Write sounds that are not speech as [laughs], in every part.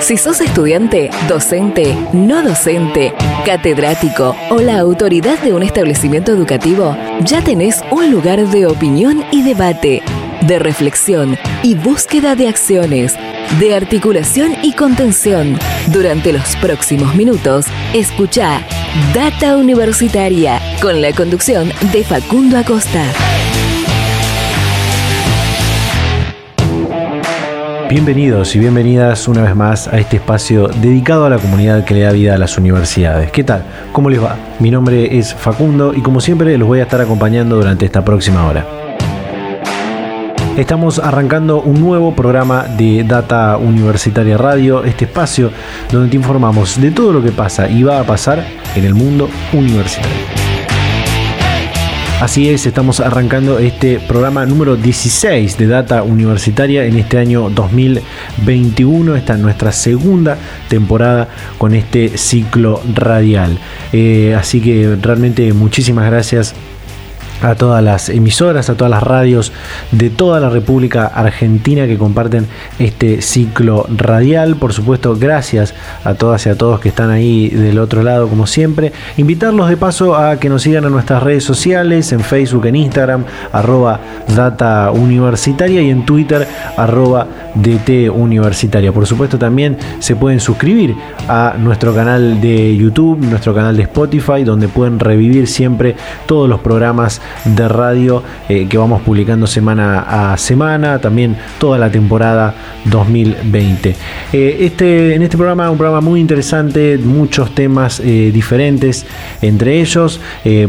Si sos estudiante, docente, no docente, catedrático o la autoridad de un establecimiento educativo, ya tenés un lugar de opinión y debate, de reflexión y búsqueda de acciones, de articulación y contención. Durante los próximos minutos, escucha Data Universitaria con la conducción de Facundo Acosta. Bienvenidos y bienvenidas una vez más a este espacio dedicado a la comunidad que le da vida a las universidades. ¿Qué tal? ¿Cómo les va? Mi nombre es Facundo y como siempre los voy a estar acompañando durante esta próxima hora. Estamos arrancando un nuevo programa de Data Universitaria Radio, este espacio donde te informamos de todo lo que pasa y va a pasar en el mundo universitario. Así es, estamos arrancando este programa número 16 de Data Universitaria en este año 2021. Esta es nuestra segunda temporada con este ciclo radial. Eh, así que realmente muchísimas gracias a todas las emisoras, a todas las radios de toda la República Argentina que comparten este ciclo radial. Por supuesto, gracias a todas y a todos que están ahí del otro lado, como siempre. Invitarlos de paso a que nos sigan en nuestras redes sociales, en Facebook, en Instagram, arroba data y en Twitter, arroba DT. Por supuesto, también se pueden suscribir a nuestro canal de YouTube, nuestro canal de Spotify, donde pueden revivir siempre todos los programas de radio eh, que vamos publicando semana a semana, también toda la temporada 2020. Eh, este, en este programa, un programa muy interesante, muchos temas eh, diferentes entre ellos,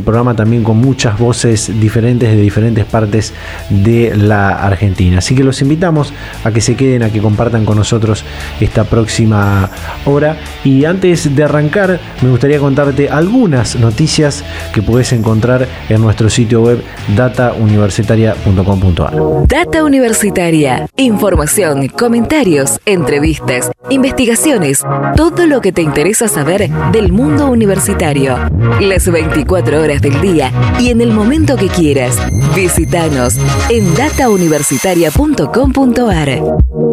programa también con muchas voces diferentes de diferentes partes de la Argentina. Así que los invitamos a que se queden, a que compartan con nosotros esta próxima hora. Y antes de arrancar, me gustaría contarte algunas noticias que puedes encontrar en nuestro sitio web datauniversitaria.com.ar. Data Universitaria. Información, comentarios, entrevistas, investigaciones, todo lo que te interesa saber del mundo universitario. Las 24 horas del día y en el momento que quieras. Visítanos en datauniversitaria.com.ar.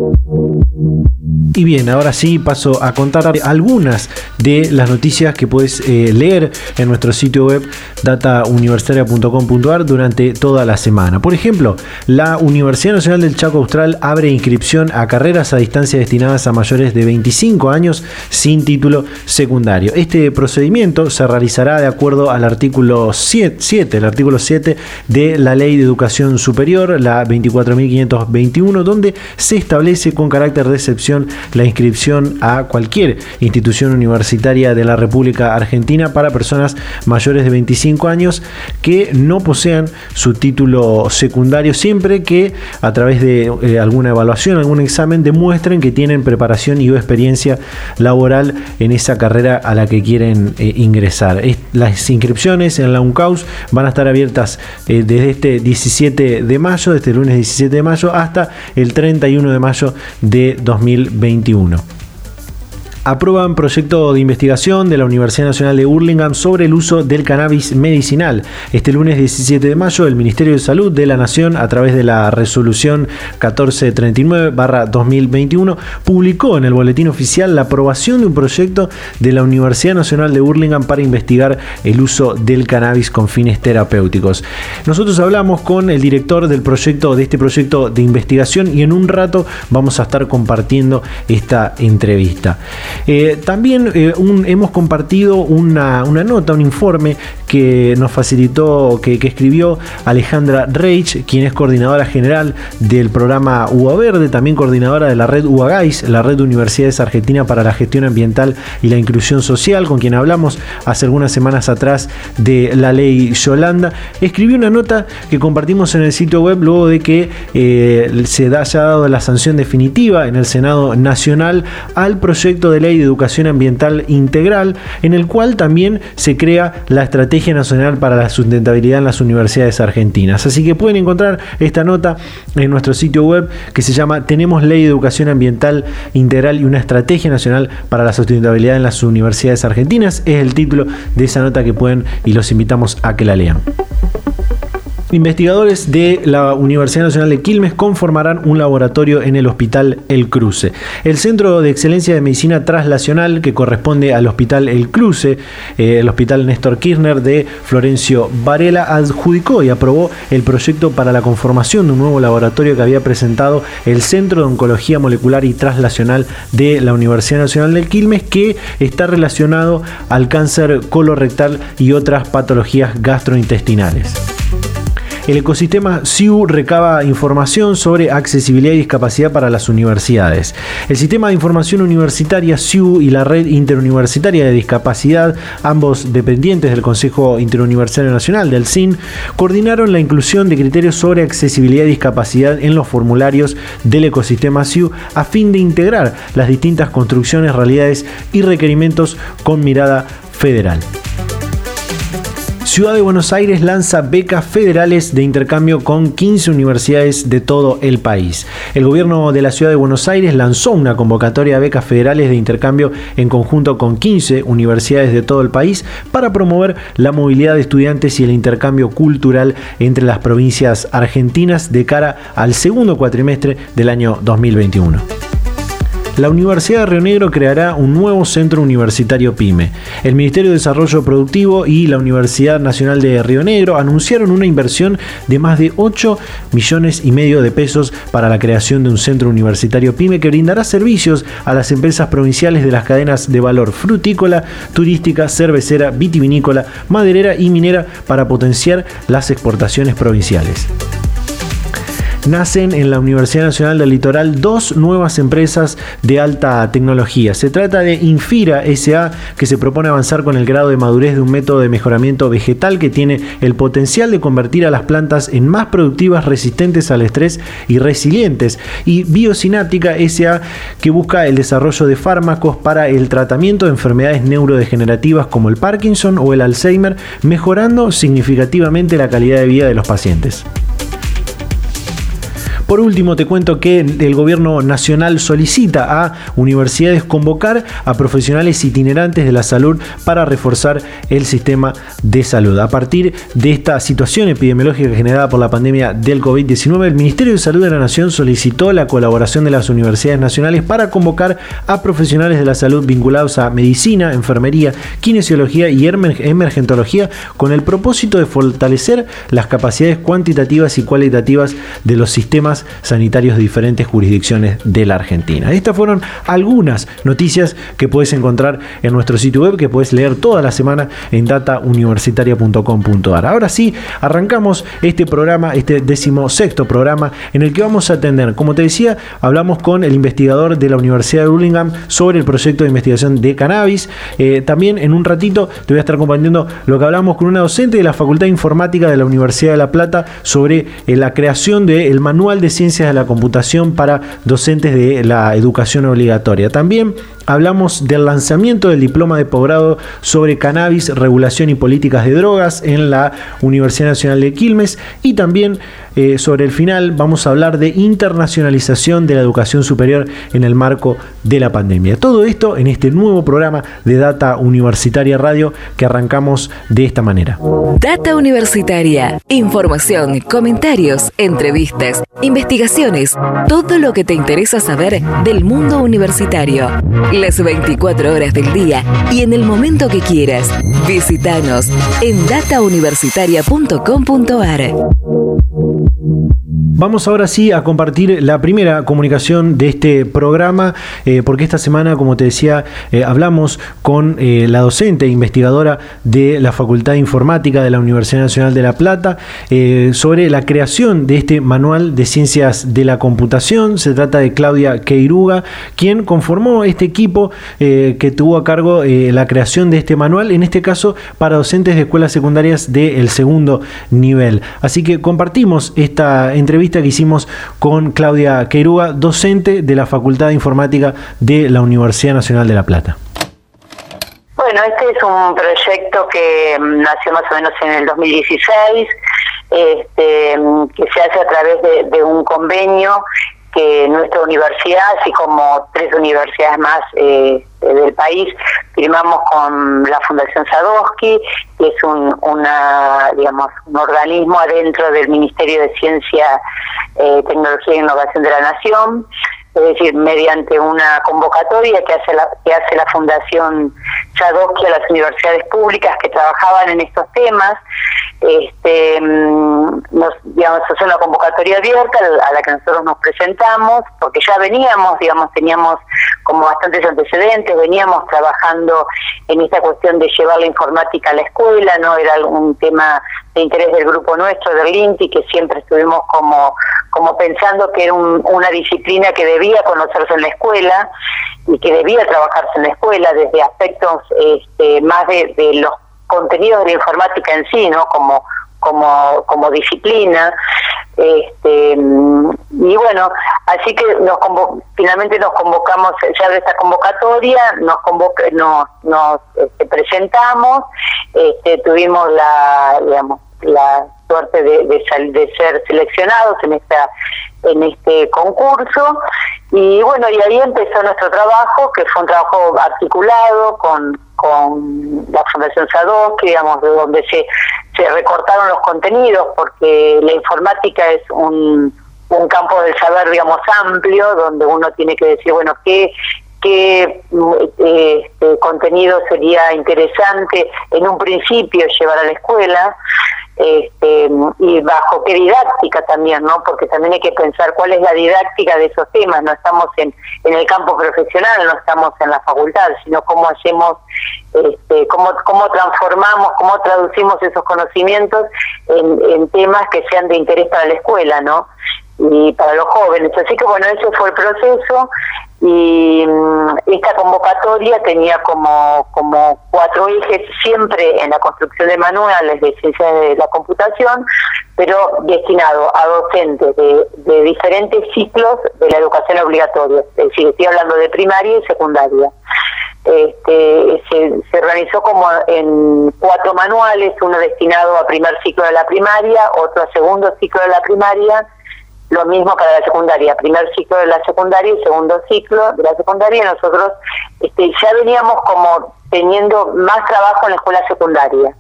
Y bien, ahora sí paso a contar algunas de las noticias que puedes eh, leer en nuestro sitio web datauniversitaria.com.ar durante toda la semana. Por ejemplo, la Universidad Nacional del Chaco Austral abre inscripción a carreras a distancia destinadas a mayores de 25 años sin título secundario. Este procedimiento se realizará de acuerdo al artículo 7, el artículo 7 de la Ley de Educación Superior, la 24.521, donde se establece con carácter de excepción la inscripción a cualquier institución universitaria de la República Argentina para personas mayores de 25 años que no posean su título secundario siempre que a través de eh, alguna evaluación, algún examen demuestren que tienen preparación y o experiencia laboral en esa carrera a la que quieren eh, ingresar. las inscripciones en la UNCAUS van a estar abiertas eh, desde este 17 de mayo, desde el lunes 17 de mayo hasta el 31 de mayo de 2020 21 aprueban proyecto de investigación de la Universidad Nacional de Burlingame sobre el uso del cannabis medicinal. Este lunes 17 de mayo, el Ministerio de Salud de la Nación, a través de la resolución 1439-2021, publicó en el boletín oficial la aprobación de un proyecto de la Universidad Nacional de Burlingame para investigar el uso del cannabis con fines terapéuticos. Nosotros hablamos con el director del proyecto, de este proyecto de investigación, y en un rato vamos a estar compartiendo esta entrevista. Eh, también eh, hemos compartido una, nota, un informe que nos facilitó, que, escribió Alejandra Reich, quien es coordinadora general del programa UA Verde, también coordinadora de la red UAGAIS, la red de universidades argentina para la gestión ambiental y la inclusión social, con quien hablamos hace algunas semanas atrás de la ley Yolanda. Escribió una nota que compartimos en el sitio web luego de que eh, se haya dado la sanción definitiva en el Senado Nacional al proyecto de ley de educación ambiental integral, en el cual también se crea la Estrategia Nacional para la Sustentabilidad en las Universidades Argentinas. Así que pueden encontrar esta nota en nuestro sitio web que se llama Tenemos Ley de Educación Ambiental Integral y una Estrategia Nacional para la Sustentabilidad en las Universidades Argentinas. Es el título de esa nota que pueden y los invitamos a que la lean. Investigadores de la Universidad Nacional de Quilmes conformarán un laboratorio en el Hospital El Cruce. El Centro de Excelencia de Medicina Translacional, que corresponde al Hospital El Cruce, eh, el Hospital Néstor Kirchner de Florencio Varela, adjudicó y aprobó el proyecto para la conformación de un nuevo laboratorio que había presentado el Centro de Oncología Molecular y Translacional de la Universidad Nacional del Quilmes, que está relacionado al cáncer colorectal y otras patologías gastrointestinales. El ecosistema SIU recaba información sobre accesibilidad y discapacidad para las universidades. El Sistema de Información Universitaria SIU y la Red Interuniversitaria de Discapacidad, ambos dependientes del Consejo Interuniversitario Nacional, del CIN, coordinaron la inclusión de criterios sobre accesibilidad y discapacidad en los formularios del ecosistema SIU a fin de integrar las distintas construcciones, realidades y requerimientos con mirada federal. Ciudad de Buenos Aires lanza becas federales de intercambio con 15 universidades de todo el país. El gobierno de la Ciudad de Buenos Aires lanzó una convocatoria de becas federales de intercambio en conjunto con 15 universidades de todo el país para promover la movilidad de estudiantes y el intercambio cultural entre las provincias argentinas de cara al segundo cuatrimestre del año 2021 la Universidad de Río Negro creará un nuevo centro universitario PYME. El Ministerio de Desarrollo Productivo y la Universidad Nacional de Río Negro anunciaron una inversión de más de 8 millones y medio de pesos para la creación de un centro universitario PYME que brindará servicios a las empresas provinciales de las cadenas de valor frutícola, turística, cervecera, vitivinícola, maderera y minera para potenciar las exportaciones provinciales nacen en la Universidad Nacional del Litoral dos nuevas empresas de alta tecnología. Se trata de Infira SA, que se propone avanzar con el grado de madurez de un método de mejoramiento vegetal que tiene el potencial de convertir a las plantas en más productivas, resistentes al estrés y resilientes. Y Biocinática SA, que busca el desarrollo de fármacos para el tratamiento de enfermedades neurodegenerativas como el Parkinson o el Alzheimer, mejorando significativamente la calidad de vida de los pacientes. Por último, te cuento que el gobierno nacional solicita a universidades convocar a profesionales itinerantes de la salud para reforzar el sistema de salud. A partir de esta situación epidemiológica generada por la pandemia del COVID-19, el Ministerio de Salud de la Nación solicitó la colaboración de las universidades nacionales para convocar a profesionales de la salud vinculados a medicina, enfermería, kinesiología y emergentología con el propósito de fortalecer las capacidades cuantitativas y cualitativas de los sistemas sanitarios de diferentes jurisdicciones de la Argentina. Estas fueron algunas noticias que puedes encontrar en nuestro sitio web, que puedes leer toda la semana en datauniversitaria.com.ar. Ahora sí, arrancamos este programa, este decimosexto programa, en el que vamos a atender, como te decía, hablamos con el investigador de la Universidad de Burlingame sobre el proyecto de investigación de cannabis. Eh, también en un ratito te voy a estar compartiendo lo que hablamos con una docente de la Facultad de Informática de la Universidad de La Plata sobre eh, la creación del manual de ciencias de la computación para docentes de la educación obligatoria. También hablamos del lanzamiento del diploma de posgrado sobre cannabis, regulación y políticas de drogas en la Universidad Nacional de Quilmes y también eh, sobre el final vamos a hablar de internacionalización de la educación superior en el marco de la pandemia. Todo esto en este nuevo programa de Data Universitaria Radio que arrancamos de esta manera. Data Universitaria, información, comentarios, entrevistas, investigaciones, todo lo que te interesa saber del mundo universitario las 24 horas del día y en el momento que quieras. Visítanos en datauniversitaria.com.ar. Vamos ahora sí a compartir la primera comunicación de este programa, eh, porque esta semana, como te decía, eh, hablamos con eh, la docente e investigadora de la Facultad de Informática de la Universidad Nacional de La Plata sobre la creación de este manual de ciencias de la computación. Se trata de Claudia Queiruga, quien conformó este equipo que tuvo a cargo la creación de este manual, en este caso para docentes de escuelas secundarias del segundo nivel. Así que compartimos esta entrevista que hicimos con Claudia Queiruga, docente de la Facultad de Informática de la Universidad Nacional de La Plata. Bueno, este es un proyecto que mm, nació más o menos en el 2016, este, mm, que se hace a través de, un convenio que nuestra universidad, así como tres universidades más eh, del país, firmamos con la Fundación Sadowski, que es un, una, digamos, un organismo adentro del Ministerio de Ciencia, eh, Tecnología e Innovación de la Nación, es decir, mediante una convocatoria que hace la, que hace la Fundación Sadowski a las universidades públicas que trabajaban en estos temas, este, mm, nos, digamos, hacer una convocatoria abierta a la que nosotros nos presentamos, porque ya veníamos, digamos, teníamos como bastantes antecedentes, veníamos trabajando en esta cuestión de llevar la informática a la escuela, no era un tema de interés del grupo nuestro, del INTI, que siempre estuvimos como, como pensando que era una disciplina que debía conocerse en la escuela y que debía trabajarse en la escuela desde aspectos este, más de, de los contenidos de la informática en sí, ¿no? Como como, como disciplina. Este, y bueno, así que nos finalmente nos convocamos ya de esta convocatoria, nos convoca, nos, nos este, presentamos, este, tuvimos la, digamos, la suerte de, de, ser seleccionados en esta en este concurso y bueno y ahí empezó nuestro trabajo que fue un trabajo articulado con, con la Fundación que digamos de donde se recortaron los contenidos porque la informática es un, un campo del saber digamos amplio donde uno tiene que decir bueno qué qué este, contenido sería interesante en un principio llevar a la escuela este, y bajo qué didáctica también, ¿no? Porque también hay que pensar cuál es la didáctica de esos temas, no estamos en, en el campo profesional, no estamos en la facultad, sino cómo hacemos, este, cómo, cómo transformamos, cómo traducimos esos conocimientos en, en temas que sean de interés para la escuela, ¿no? Y para los jóvenes. Así que bueno, ese fue el proceso y mm, esta convocatoria tenía como, como cuatro ejes siempre en la construcción de manuales de ciencia de la computación, pero destinado a docentes de, de diferentes ciclos de la educación obligatoria, es decir, estoy hablando de primaria y secundaria. Este, se, se organizó como en cuatro manuales, uno destinado a primer ciclo de la primaria, otro a segundo ciclo de la primaria, lo mismo para la secundaria, primer ciclo de la secundaria y segundo ciclo de la secundaria. Nosotros este, ya veníamos como teniendo más trabajo en la escuela secundaria.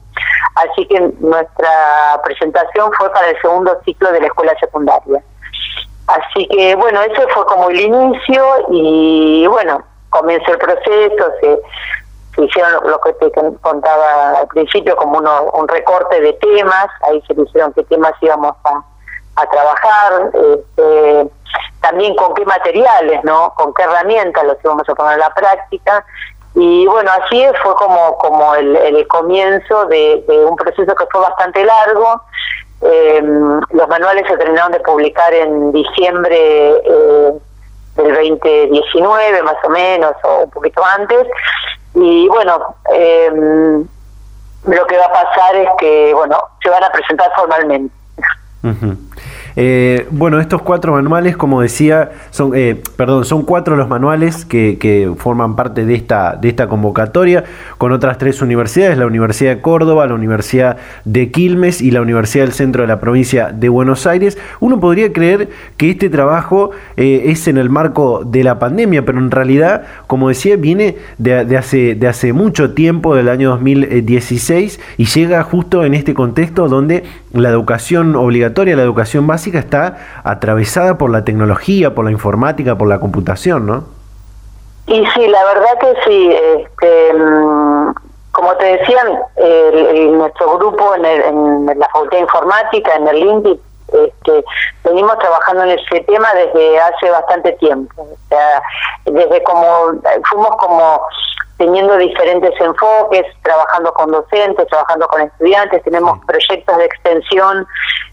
Así que nuestra presentación fue para el segundo ciclo de la escuela secundaria. Así que bueno, eso fue como el inicio y bueno, comenzó el proceso, se, hicieron lo que te contaba al principio como uno, un recorte de temas, ahí se dijeron qué temas íbamos a, a trabajar, este, también con qué materiales, ¿no? Con qué herramientas los íbamos a poner en la práctica. Y bueno, así fue como, como el, comienzo de, un proceso que fue bastante largo. Em, los manuales se terminaron de publicar en diciembre eh, del 2019, más o menos, o un poquito antes. Y bueno, em, lo que va a pasar es que, bueno, se van a presentar formalmente. Eh, bueno, estos cuatro manuales, como decía, son, eh, perdón, son cuatro los manuales que, forman parte de esta, convocatoria, con otras tres universidades, la Universidad de Córdoba, la Universidad de Quilmes y la Universidad del Centro de la Provincia de Buenos Aires. Uno podría creer que este trabajo eh, es en el marco de la pandemia, pero en realidad, como decía, viene de hace mucho tiempo, del año 2016, y llega justo en este contexto donde la educación obligatoria, la educación básica, está atravesada por la tecnología, por la informática, por la computación, ¿no? Y sí, la verdad que sí. Este, mm, como te decían, nuestro grupo en, la Facultad de Informática, en el INDI, este, venimos trabajando en ese tema desde hace bastante tiempo. O sea, desde como, fuimos como teniendo diferentes enfoques, trabajando con docentes, trabajando con estudiantes, tenemos proyectos de extensión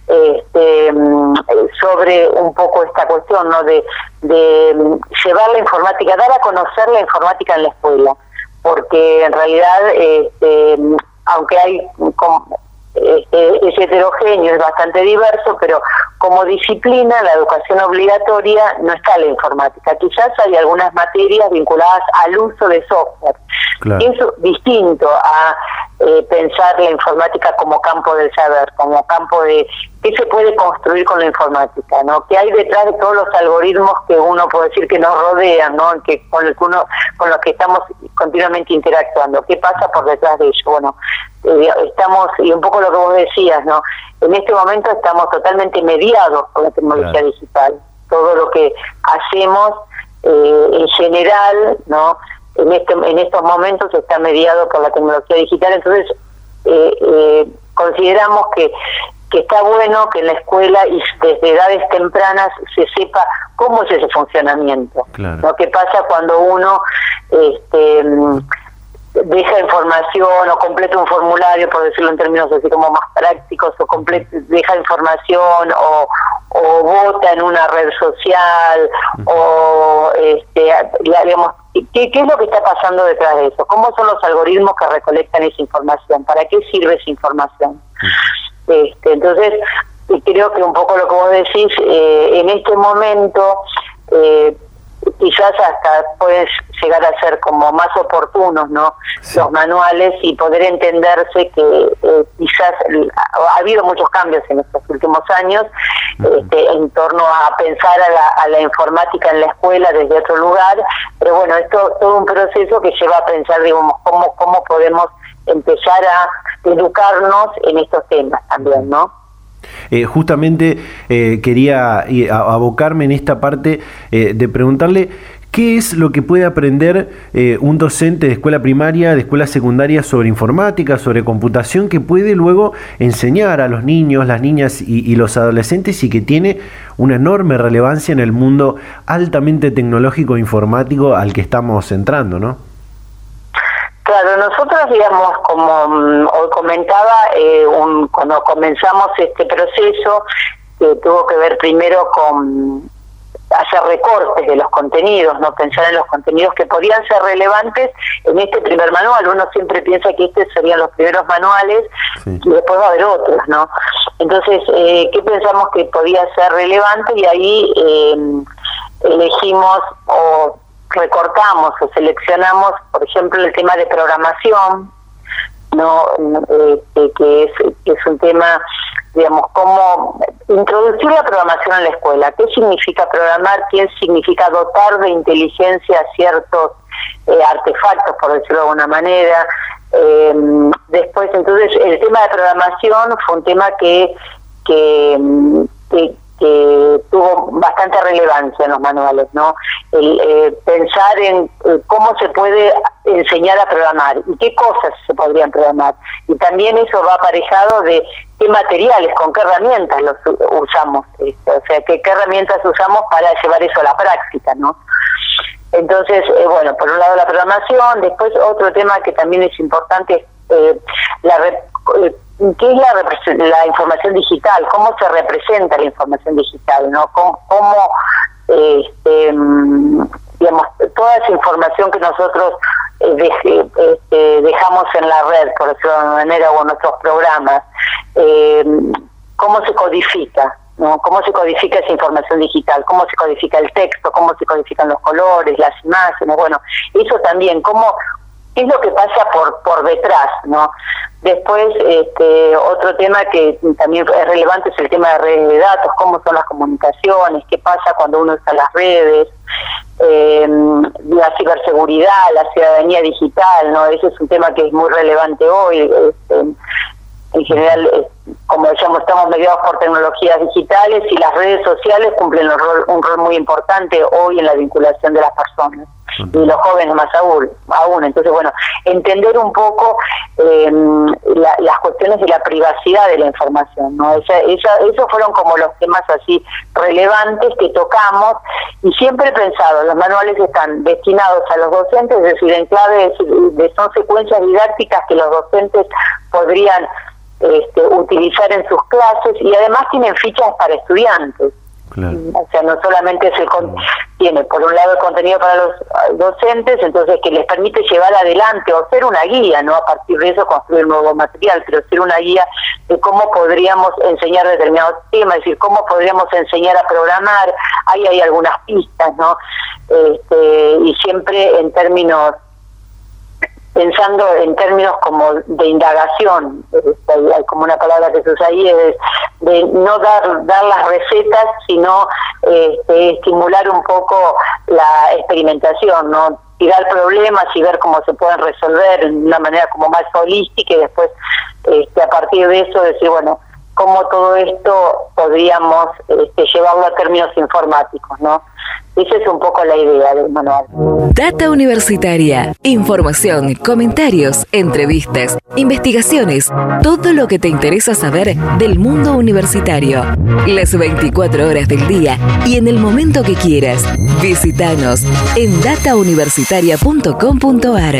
este, mm, sobre un poco esta cuestión ¿no? de, de llevar la informática, dar a conocer la informática en la escuela, porque en realidad, este, aunque hay este, es heterogéneo, es bastante diverso, pero como disciplina, la educación obligatoria no está la informática. Quizás hay algunas materias vinculadas al uso de software. Eso distinto a eh, pensar la informática como campo del saber, como campo de qué se puede construir con la informática, ¿no? ¿Qué hay detrás de todos los algoritmos que uno puede decir que nos rodean, ¿no? Que con el uno, con los que estamos continuamente interactuando. ¿Qué pasa por detrás de ello? Bueno, eh, estamos y un poco lo que vos decías, ¿no? En este momento estamos totalmente mediados por la tecnología digital. Todo lo que hacemos eh, en general, ¿no? En, este, en estos momentos está mediado por la tecnología digital, entonces eh, eh, consideramos que, que está bueno que en la escuela y desde edades tempranas se sepa cómo es ese funcionamiento. Lo que pasa cuando uno este, deja información o completa un formulario, por decirlo en términos así como más prácticos, o completa, deja información o, o vota en una red social, o este, digamos, ¿qué, ¿qué es lo que está pasando detrás de eso? ¿Cómo son los algoritmos que recolectan esa información? ¿Para qué sirve esa información? Este, entonces, creo que un poco lo que vos decís, eh, en este momento, eh, quizás hasta puedes llegar a ser como más oportunos no los manuales y poder entenderse que eh, quizás ha habido muchos cambios en estos últimos años este, en torno a pensar a la, a la informática en la escuela desde otro lugar pero bueno esto todo un proceso que lleva a pensar digamos cómo cómo podemos empezar a educarnos en estos temas también no eh, justamente eh, quería eh, abocarme en esta parte de preguntarle qué es lo que puede aprender un docente de escuela primaria, de escuela secundaria sobre informática, sobre computación, que puede luego enseñar a los niños, las niñas y, los adolescentes y que tiene una enorme relevancia en el mundo altamente tecnológico e informático al que estamos entrando, ¿no? Claro, nosotros, digamos, como mm, hoy comentaba, eh, cuando comenzamos este proceso, que tuvo que ver primero con hacer recortes de los contenidos, no pensar en los contenidos que podían ser relevantes en este primer manual. Uno siempre piensa que estos serían los primeros manuales y después va a haber otros, ¿no? Entonces, eh, ¿qué pensamos que podía ser relevante? Y ahí eh, elegimos o recortamos o seleccionamos, por ejemplo, el tema de programación, no este, que, es, que es un tema, digamos, cómo introducir la programación en la escuela. ¿Qué significa programar? ¿Qué significa dotar de inteligencia ciertos eh, artefactos, por decirlo de alguna manera? Eh, después, entonces, el tema de programación fue un tema que, que, que que tuvo bastante relevancia en los manuales, ¿no? El, eh, pensar en eh, cómo se puede enseñar a programar y qué cosas se podrían programar. Y también eso va aparejado de qué materiales, con qué herramientas los usamos, o sea, qué, qué herramientas usamos para llevar eso a la práctica, ¿no? Entonces, eh, bueno, por un lado la programación, después otro tema que también es importante es la qué es la, la información digital, cómo se representa la información digital, ¿no? Cómo, este, mm, digamos, toda esa información que nosotros eh, este, dejamos en la red, por decirlo de alguna manera, o en nuestros programas, eh, cómo se codifica, ¿no? cómo se codifica esa información digital, cómo se codifica el texto, cómo se codifican los colores, las imágenes, bueno, eso también, cómo, es lo que pasa por por detrás, ¿no? Después, este, otro tema que también es relevante es el tema de redes de datos, cómo son las comunicaciones, qué pasa cuando uno usa las redes, eh, la ciberseguridad, la ciudadanía digital, ¿no? Ese es un tema que es muy relevante hoy. Este, en general, eh, como decíamos, estamos mediados por tecnologías digitales y las redes sociales cumplen un rol, un rol muy importante hoy en la vinculación de las personas y los jóvenes más aún. aún. Entonces, bueno, entender un poco eh, las cuestiones de la privacidad de la información. ¿no? Esa, esos fueron como los temas así relevantes que tocamos y siempre he pensado, los manuales están destinados a los docentes, es decir, en clave son secuencias didácticas que los docentes podrían este, utilizar en sus clases y además tienen fichas para estudiantes. O sea, no solamente es el tiene por un lado el contenido para los docentes, entonces que les permite llevar adelante o ser una guía, no a partir de eso construir nuevo material, pero ser una guía de cómo podríamos enseñar determinados temas, es decir, cómo podríamos enseñar a programar, ahí hay algunas pistas, ¿no? Este, y siempre en términos pensando en términos como de indagación, este, hay como una palabra que se usa ahí, es de no dar, dar las recetas, sino este, estimular un poco la experimentación, ¿no? tirar problemas y ver cómo se pueden resolver de una manera como más holística y después este, a partir de eso decir, bueno, cómo todo esto podríamos este, llevarlo a términos informáticos, ¿no? Esa es un poco la idea del manual. Data Universitaria. Información, comentarios, entrevistas, investigaciones, todo lo que te interesa saber del mundo universitario. Las 24 horas del día y en el momento que quieras. Visítanos en datauniversitaria.com.ar.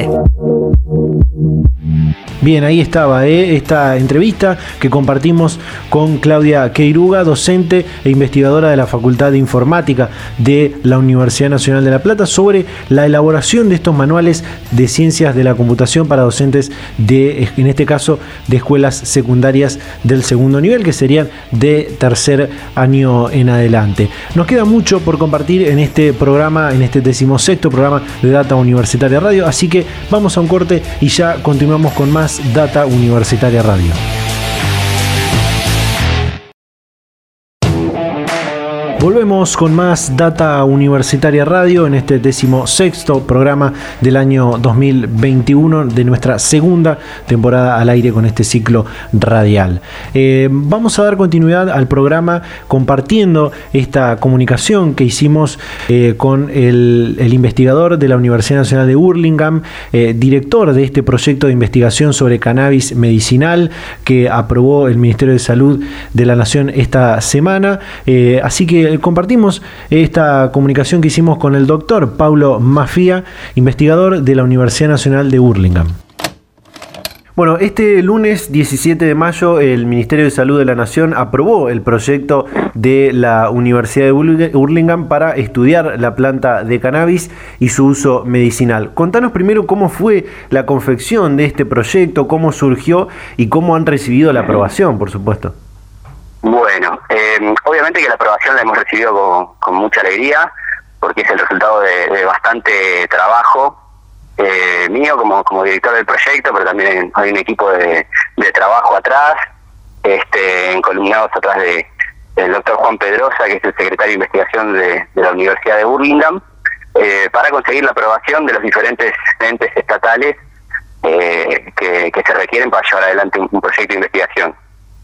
Bien, ahí estaba ¿eh? esta entrevista que compartimos con Claudia Queiruga, docente e investigadora de la Facultad de Informática de la Universidad Nacional de La Plata, sobre la elaboración de estos manuales de ciencias de la computación para docentes de, en este caso, de escuelas secundarias del segundo nivel, que serían de tercer año en adelante. Nos queda mucho por compartir en este programa, en este decimosexto programa de Data Universitaria Radio, así que vamos a un corte y ya continuamos con más Data Universitaria Radio. Volvemos con más Data Universitaria Radio en este décimo sexto programa del año 2021 de nuestra segunda temporada al aire con este ciclo radial. Eh, vamos a dar continuidad al programa compartiendo esta comunicación que hicimos eh, con el, investigador de la Universidad Nacional de Burlingame, eh, director de este proyecto de investigación sobre cannabis medicinal que aprobó el Ministerio de Salud de la Nación esta semana. así que eh, compartimos esta comunicación que hicimos con el doctor Paulo Mafía, investigador de la Universidad Nacional de Burlingame. Bueno, este lunes 17 de mayo el Ministerio de Salud de la Nación aprobó el proyecto de la Universidad de Burlingame para estudiar la planta de cannabis y su uso medicinal. Contanos primero cómo fue la confección de este proyecto, cómo surgió y cómo han recibido la aprobación, por supuesto. Bueno, eh, obviamente que la aprobación la hemos recibido con, mucha alegría, porque es el resultado de, bastante trabajo eh, mío como, director del proyecto, pero también hay un equipo de, trabajo atrás, este, encolumnados atrás de del doctor Juan Pedrosa, que es el secretario de investigación de, la Universidad de Burlingame, eh, para conseguir la aprobación de los diferentes entes estatales que, se requieren para llevar adelante un proyecto de investigación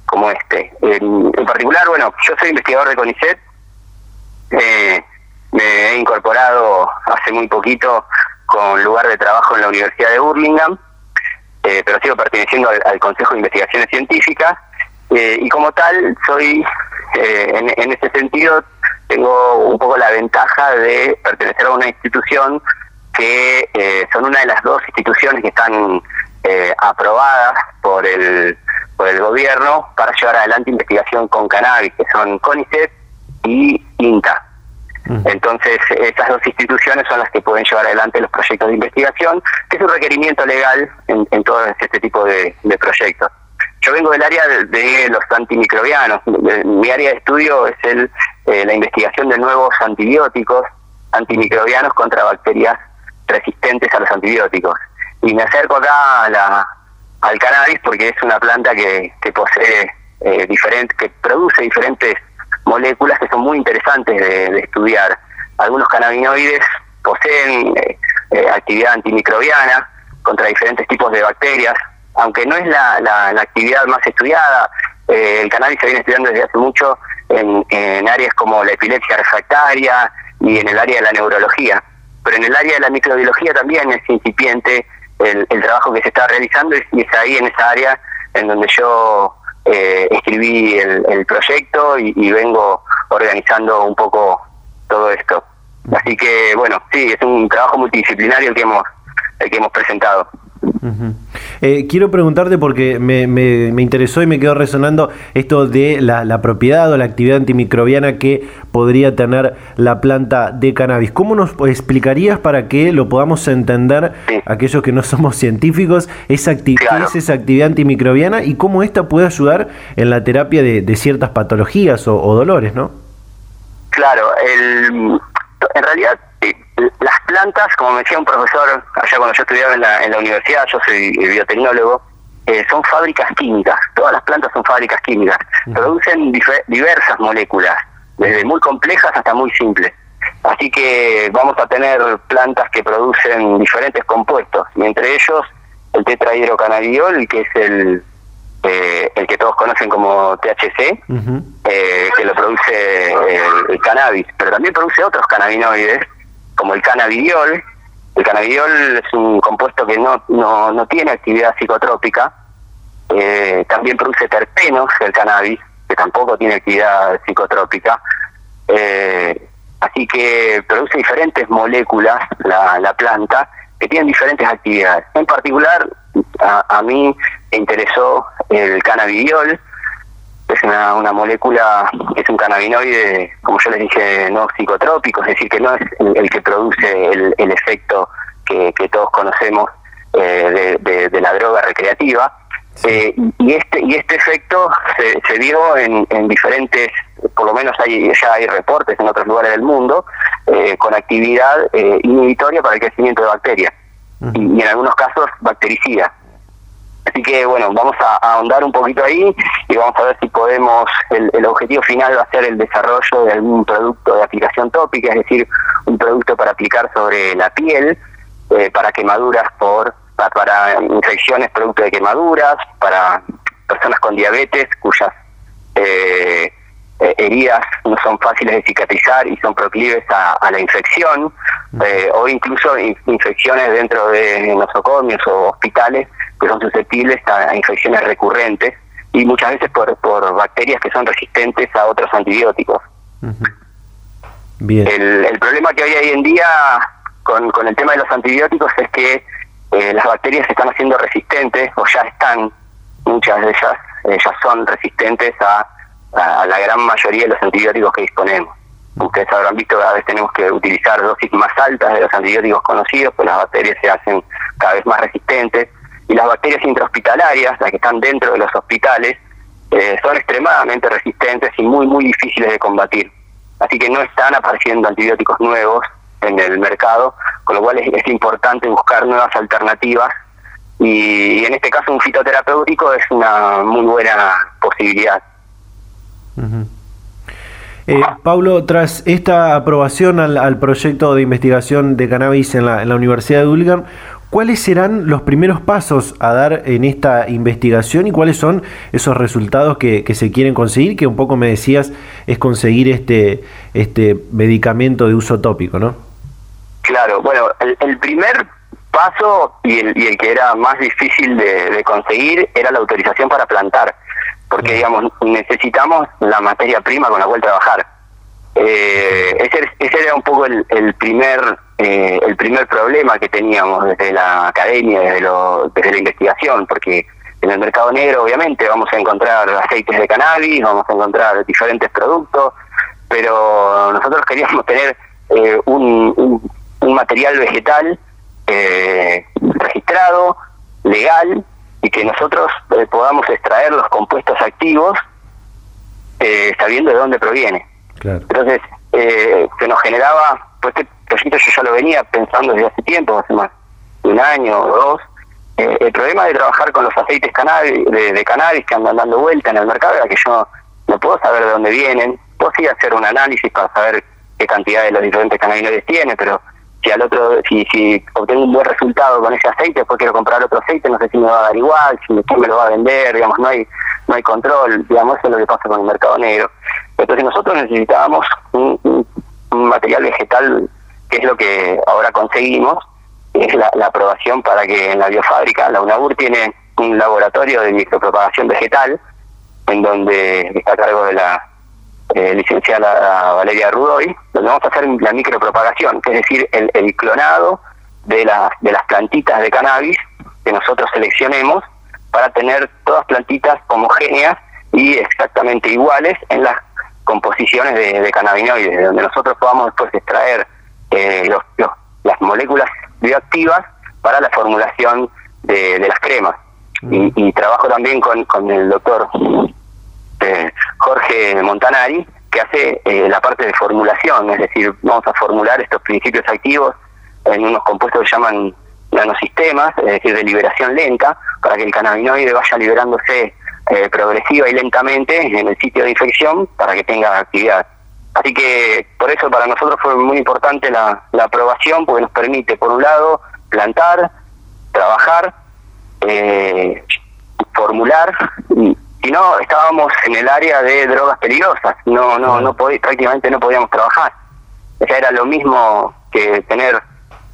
como este. En, particular, bueno, yo soy investigador de CONICET, eh, me he incorporado hace muy poquito con lugar de trabajo en la Universidad de Burlingame, eh, pero sigo perteneciendo al, Consejo de Investigaciones Científicas eh, y como tal soy, en, en ese sentido, tengo un poco la ventaja de pertenecer a una institución que son una de las dos instituciones que están aprobadas por el por el gobierno para llevar adelante investigación con cannabis, que son CONICET y INTA. Entonces, estas dos instituciones son las que pueden llevar adelante los proyectos de investigación, que es un requerimiento legal en, todo este tipo de, proyectos. Yo vengo del área de, los antimicrobianos. Mi área de estudio es el, eh, la investigación de nuevos antibióticos antimicrobianos contra bacterias resistentes a los antibióticos. Y me acerco acá a la, al cannabis porque es una planta que, que posee eh, diferente, que produce diferentes moléculas que son muy interesantes de, estudiar. Algunos cannabinoides poseen eh, eh, actividad antimicrobiana contra diferentes tipos de bacterias, aunque no es la, la, actividad más estudiada, el cannabis se viene estudiando desde hace mucho en, en áreas como la epilepsia refractaria y en el área de la neurología, pero en el área de la microbiología también es incipiente el, trabajo que se está realizando y es ahí en esa área en donde yo eh, escribí el, proyecto y, vengo organizando un poco todo esto. Así que bueno, sí, es un trabajo multidisciplinario el que hemos, el que hemos presentado. Eh, quiero preguntarte porque me, me, interesó y me quedó resonando esto de la, propiedad o la actividad antimicrobiana que podría tener la planta de cannabis. ¿Cómo nos explicarías para que lo podamos entender aquellos que no somos científicos esa qué es esa actividad antimicrobiana y cómo esta puede ayudar en la terapia de, ciertas patologías o, dolores, ¿no? Claro, el, en realidad las plantas, como me decía un profesor allá cuando yo estudiaba en la, en la universidad, yo soy biotecnólogo, eh, son fábricas químicas. Todas las plantas son fábricas químicas. Producen diversas moléculas, desde muy complejas hasta muy simples. Así que vamos a tener plantas que producen diferentes compuestos, y entre ellos el tetrahidrocannabidiol, que es el, eh, el que todos conocen como THC, eh, que lo produce el, cannabis, pero también produce otros cannabinoides, como el cannabidiol. El cannabidiol es un compuesto que no, no, no tiene actividad psicotrópica, eh, también produce terpenos, el cannabis, que tampoco tiene actividad psicotrópica. Eh, así que produce diferentes moléculas la, la planta que tienen diferentes actividades. En particular, a, mí me interesó el cannabidiol, es una, una molécula que es un cannabinoide, como yo les dije, no psicotrópico, es decir, que no es el, que produce el, el efecto que, que, todos conocemos eh, de, de, la droga recreativa. Eh, y este y este efecto se, se dio en, en diferentes por lo menos hay, ya hay reportes en otros lugares del mundo, eh, con actividad eh, inhibitoria para el crecimiento de bacterias y, en algunos casos bactericida. Así que bueno, vamos a, ahondar un poquito ahí y vamos a ver si podemos, el, el, objetivo final va a ser el desarrollo de algún producto de aplicación tópica, es decir, un producto para aplicar sobre la piel, eh, para quemaduras por, para, para infecciones producto de quemaduras, para personas con diabetes cuyas eh, eh, heridas no son fáciles de cicatrizar y son proclives a, la infección, eh, o incluso infecciones dentro de nosocomios o hospitales que son susceptibles a, infecciones recurrentes y muchas veces por, por bacterias que son resistentes a otros antibióticos. Bien. El, problema que hay hoy en día con, con el tema de los antibióticos es que eh, las bacterias se están haciendo resistentes o ya están, muchas de ellas, ellas son resistentes a a la gran mayoría de los antibióticos que disponemos. Ustedes habrán visto que cada vez tenemos que utilizar dosis más altas de los antibióticos conocidos, pues las bacterias se hacen cada vez más resistentes. Y las bacterias intrahospitalarias, las que están dentro de los hospitales, eh, son extremadamente resistentes y muy, muy difíciles de combatir. Así que no están apareciendo antibióticos nuevos en el mercado, con lo cual es, importante buscar nuevas alternativas. y en este caso un fitoterapéutico es una muy buena posibilidad. Eh, Pablo, tras esta aprobación al, proyecto de investigación de cannabis en la, Universidad de Dulgan, ¿cuáles serán los primeros pasos a dar en esta investigación y cuáles son esos resultados que, se quieren conseguir? Que un poco me decías es conseguir este, este medicamento de uso tópico, ¿no? Claro, bueno, el, primer paso el, y el, que era más difícil de conseguir era la autorización para plantar porque digamos necesitamos la materia prima con la cual trabajar. Eh, ese, ese, era un poco el, el primer eh, el primer problema que teníamos desde la academia, desde, lo, desde la investigación, porque en el mercado negro obviamente vamos a encontrar aceites de cannabis, vamos a encontrar diferentes productos, pero nosotros queríamos [laughs] tener eh, un, un, un, material vegetal eh, registrado, legal, y que nosotros eh, podamos extraer los compuestos activos eh, sabiendo de dónde proviene. Entonces, eh, se nos generaba, pues este proyecto yo ya lo venía pensando desde hace tiempo, hace más de un año o dos, eh, el problema de trabajar con los aceites cannabis, de, cannabis que andan dando vuelta en el mercado era que yo no puedo saber de dónde vienen, puedo sí hacer un análisis para saber qué cantidad de los diferentes cannabinoides tiene, pero si al otro, si, si obtengo un buen resultado con ese aceite, después quiero comprar otro aceite, no sé si me va a dar igual, si quién me lo va a vender, digamos, no hay, no hay control, digamos, eso es lo que pasa con el mercado negro. Entonces nosotros necesitábamos un, material vegetal, que es lo que ahora conseguimos, es la, la, aprobación para que en la biofábrica, la UNABUR tiene un laboratorio de micropropagación vegetal, en donde está a cargo de la eh, licenciada Valeria Rudoy, donde vamos a hacer la micropropagación, que es decir, el, el clonado de, las de las plantitas de cannabis que nosotros seleccionemos para tener todas plantitas homogéneas y exactamente iguales en las composiciones de, de cannabinoides, donde nosotros podamos después extraer eh, los, las moléculas bioactivas para la formulación de, de las cremas. Y, y, trabajo también con, con el doctor Jorge Montanari, que hace eh, la parte de formulación, es decir, vamos a formular estos principios activos en unos compuestos que llaman nanosistemas, es decir, de liberación lenta, para que el cannabinoide vaya liberándose eh, progresiva y lentamente en el sitio de infección para que tenga actividad. Así que por eso para nosotros fue muy importante la, aprobación, porque nos permite, por un lado, plantar, trabajar, eh, formular, y, si no, estábamos en el área de drogas peligrosas, no no no prácticamente no podíamos trabajar. O sea, era lo mismo que tener,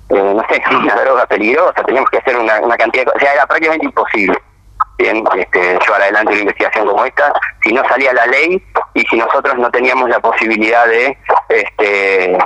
eh, no sé, [laughs] una droga peligrosa, teníamos que hacer una, una cantidad de cosas, o sea, era prácticamente imposible. Bien, este, llevar adelante una investigación como esta. Si no salía la ley y si nosotros no teníamos la posibilidad de este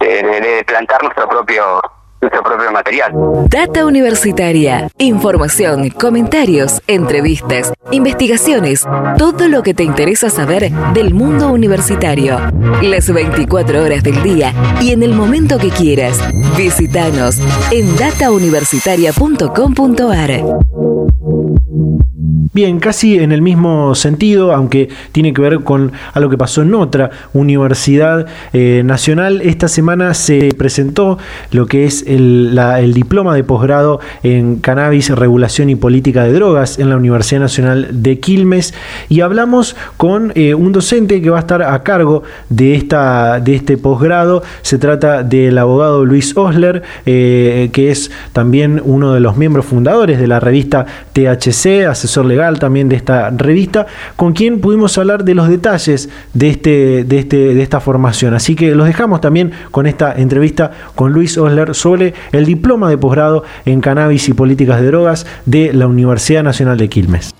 de, plantar nuestro propio nuestro propio material. Data Universitaria. Información, comentarios, entrevistas, investigaciones, todo lo que te interesa saber del mundo universitario. Las 24 horas del día y en el momento que quieras. Visítanos en datauniversitaria.com.ar. Bien, casi en el mismo sentido, aunque tiene que ver con algo que pasó en otra universidad eh, nacional, esta semana se presentó lo que es el, diploma de posgrado en cannabis, regulación y política de drogas en la Universidad Nacional de Quilmes y hablamos con eh, un docente que va a estar a cargo de, esta, de este posgrado. Se trata del abogado Luis Osler, eh, que es también uno de los miembros fundadores de la revista THC, asesor legal también de esta revista, con quien pudimos hablar de los detalles de, este, de, este, de esta formación. Así que los dejamos también con esta entrevista con Luis Osler sobre el diploma de posgrado en cannabis y políticas de drogas de la Universidad Nacional de Quilmes.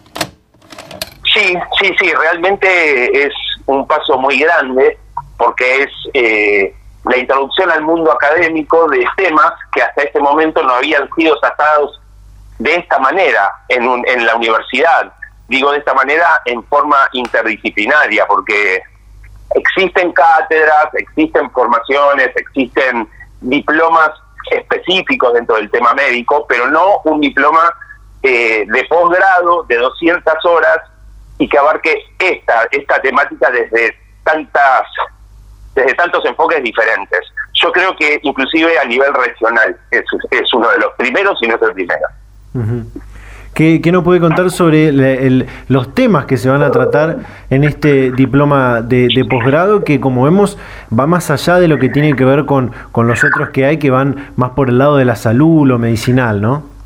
Sí, sí, sí, realmente es un paso muy grande porque es eh, la introducción al mundo académico de temas que hasta este momento no habían sido tratados de esta manera en, en la universidad. Digo de esta manera en forma interdisciplinaria, porque existen cátedras, existen formaciones, existen diplomas específicos dentro del tema médico, pero no un diploma eh, de posgrado de 200 horas y que abarque esta esta temática desde tantas desde tantos enfoques diferentes. Yo creo que inclusive a nivel regional es, es uno de los primeros y no es el primero. ¿Qué, nos puede contar sobre los temas que se van a tratar en este diploma de, posgrado que como vemos va más allá de lo que tiene que ver con, con los otros que hay que van más por el lado de la salud, lo medicinal, ¿no?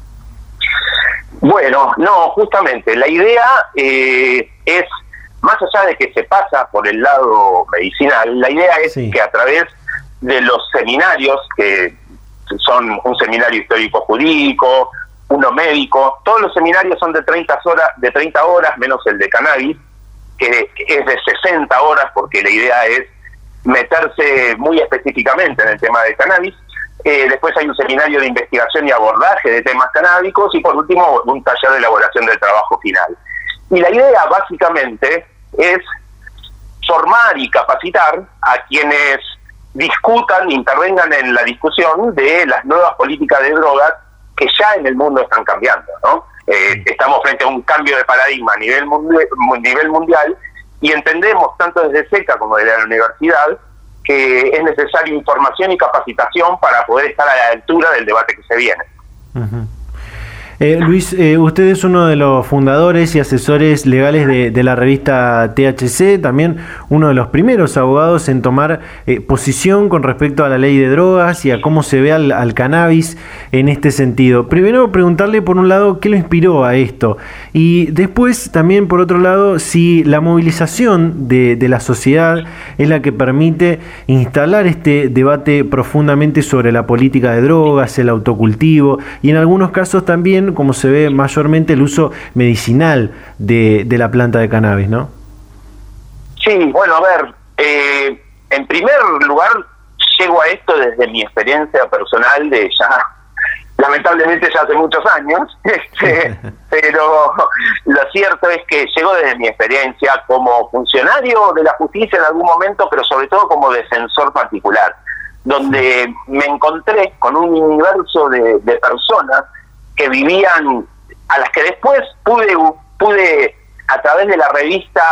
Bueno, no, justamente la idea eh, es, más allá de que se pasa por el lado medicinal, la idea es que a través de los seminarios, que son un seminario histórico jurídico, uno médico, todos los seminarios son de 30 horas, de 30 horas menos el de cannabis, que es de 60 horas porque la idea es meterse muy específicamente en el tema de cannabis. Eh, después hay un seminario de investigación y abordaje de temas canábicos y por último un taller de elaboración del trabajo final. Y la idea básicamente es formar y capacitar a quienes discutan, intervengan en la discusión de las nuevas políticas de drogas que ya en el mundo están cambiando, ¿no? Eh, estamos frente a un cambio de paradigma a nivel, mundial, nivel mundial y entendemos tanto desde SECA como desde la universidad que es necesaria información y capacitación para poder estar a la altura del debate que se viene. Eh, Luis, eh, usted es uno de los fundadores y asesores legales de, la revista THC, también uno de los primeros abogados en tomar eh, posición con respecto a la ley de drogas y a cómo se ve al, cannabis en este sentido. Primero preguntarle por un lado qué lo inspiró a esto y después también por otro lado si la movilización de, de la sociedad es la que permite instalar este debate profundamente sobre la política de drogas, el autocultivo y en algunos casos también como se ve mayormente el uso medicinal de, la planta de cannabis, ¿no? Sí, bueno, a ver, eh, en primer lugar, llego a esto desde mi experiencia personal de ya, lamentablemente ya hace muchos años, [laughs] este, [laughs] pero lo cierto es que llego desde mi experiencia como funcionario de la justicia en algún momento, pero sobre todo como defensor particular, donde me encontré con un universo de personas que vivían, a las que después pude, pude a través de la revista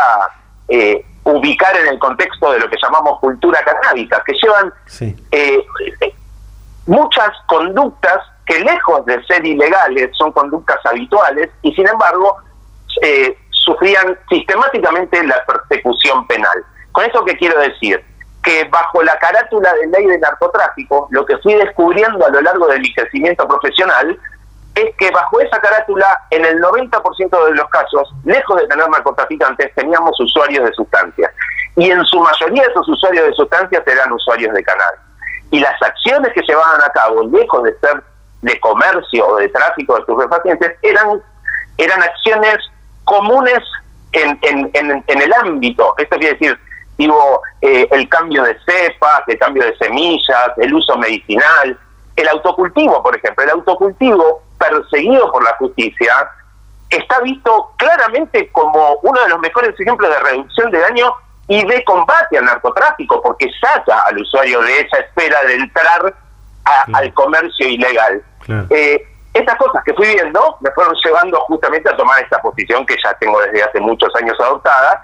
eh, ubicar en el contexto de lo que llamamos cultura canábica, que llevan eh, muchas conductas que lejos de ser ilegales son conductas habituales y sin embargo eh, sufrían sistemáticamente la persecución penal. ¿Con eso qué quiero decir? Que bajo la carátula de ley de narcotráfico, lo que fui descubriendo a lo largo de mi crecimiento profesional es que bajo esa carátula, en el 90% de los casos, lejos de tener narcotraficantes, teníamos usuarios de sustancias. Y en su mayoría esos usuarios de sustancias eran usuarios de canal. Y las acciones que llevaban a cabo, lejos de ser de comercio o de tráfico de estupefacientes, eran, eran acciones comunes en, en, en, el ámbito. Esto quiere decir, digo, eh, el cambio de cepas, el cambio de semillas, el uso medicinal, el autocultivo, por ejemplo. El autocultivo perseguido por la justicia, está visto claramente como uno de los mejores ejemplos de reducción de daño y de combate al narcotráfico, porque saca al usuario de esa esfera de entrar al comercio ilegal. Eh, estas cosas que fui viendo me fueron llevando justamente a tomar esta posición que ya tengo desde hace muchos años adoptada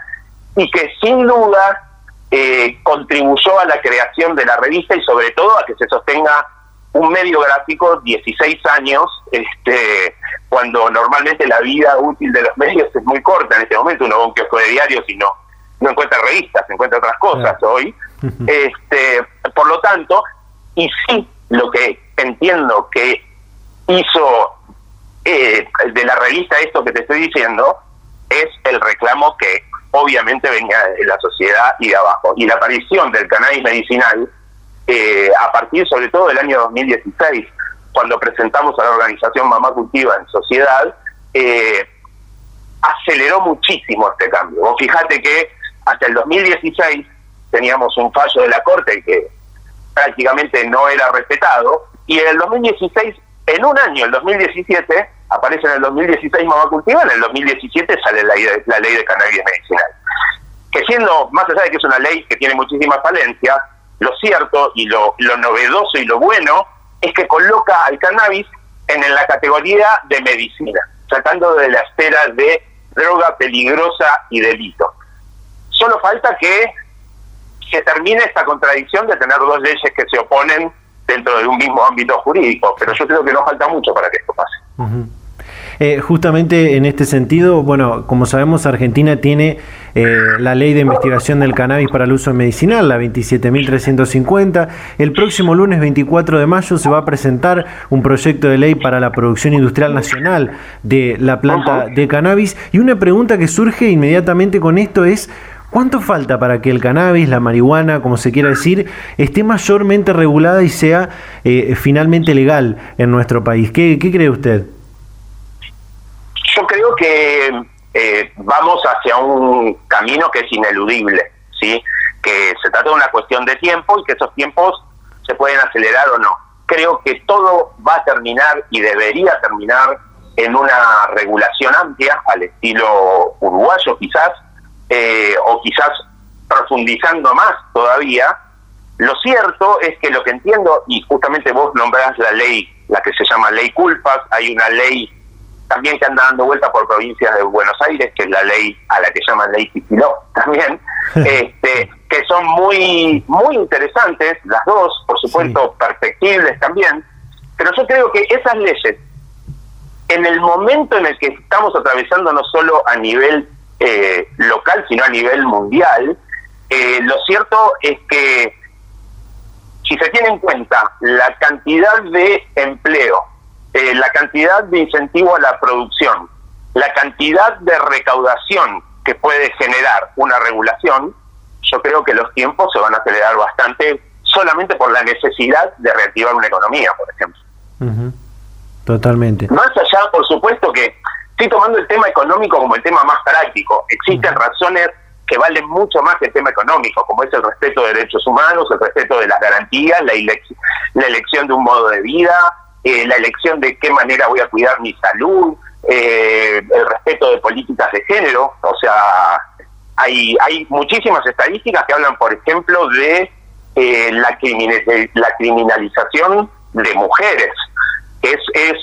y que sin duda eh, contribuyó a la creación de la revista y sobre todo a que se sostenga un medio gráfico 16 años, este, cuando normalmente la vida útil de los medios es muy corta en este momento, uno va a un kiosco de diarios y no, no encuentra revistas, encuentra otras cosas hoy. este, por lo tanto, y sí, lo que entiendo que hizo eh, de la revista esto que te estoy diciendo, es el reclamo que obviamente venía de la sociedad y de abajo. Y la aparición del cannabis medicinal eh, a partir sobre todo del año 2016, cuando presentamos a la organización Mamá Cultiva en sociedad, eh, aceleró muchísimo este cambio. Vos fijate que hasta el 2016 teníamos un fallo de la Corte que prácticamente no era respetado, y en el 2016, en un año, el 2017, aparece en el 2016 Mamá Cultiva, en el 2017 sale la, la ley de cannabis medicinal. Que siendo, más allá de que es una ley que tiene muchísimas falencias, lo cierto y lo, novedoso y lo bueno es que coloca al cannabis en la categoría de medicina, tratando de la esfera de droga peligrosa y delito. Solo falta que se termine esta contradicción de tener dos leyes que se oponen dentro de un mismo ámbito jurídico, pero yo creo que no falta mucho para que esto pase. Eh, justamente en este sentido, bueno, como sabemos, Argentina tiene eh, la ley de investigación del cannabis para el uso medicinal, la 27.350. El próximo lunes 24 de mayo se va a presentar un proyecto de ley para la producción industrial nacional de la planta de cannabis. Y una pregunta que surge inmediatamente con esto es... ¿Cuánto falta para que el cannabis, la marihuana, como se quiera decir, esté mayormente regulada y sea eh, finalmente legal en nuestro país? ¿Qué, qué cree usted? yo creo que eh, vamos hacia un camino que es ineludible, ¿sí? Que se trata de una cuestión de tiempo y que esos tiempos se pueden acelerar o no. Creo que todo va a terminar y debería terminar en una regulación amplia al estilo uruguayo quizás, eh, o quizás profundizando más todavía. Lo cierto es que lo que entiendo, y justamente vos nombrás la ley, la que se llama ley culpas, hay una ley también que anda dando vuelta por provincias de Buenos Aires, que es la ley a la que llaman ley Sigiló también, [laughs] este, que son muy, muy interesantes, las dos, por supuesto, perfectibles también, pero yo creo que esas leyes, en el momento en el que estamos atravesando no solo a nivel eh, local, sino a nivel mundial, eh, lo cierto es que si se tiene en cuenta la cantidad de empleo eh, la cantidad de incentivo a la producción, la cantidad de recaudación que puede generar una regulación, yo creo que los tiempos se van a acelerar bastante solamente por la necesidad de reactivar una economía, por ejemplo. Totalmente. Más allá, por supuesto que estoy tomando el tema económico como el tema más práctico. Existen razones que valen mucho más que el tema económico, como es el respeto de derechos humanos, el respeto de las garantías, la, la elección de un modo de vida, eh, la elección de qué manera voy a cuidar mi salud, eh, el respeto de políticas de género, o sea, hay, hay muchísimas estadísticas que hablan, por ejemplo, de eh, la, la criminalización de mujeres. Es, es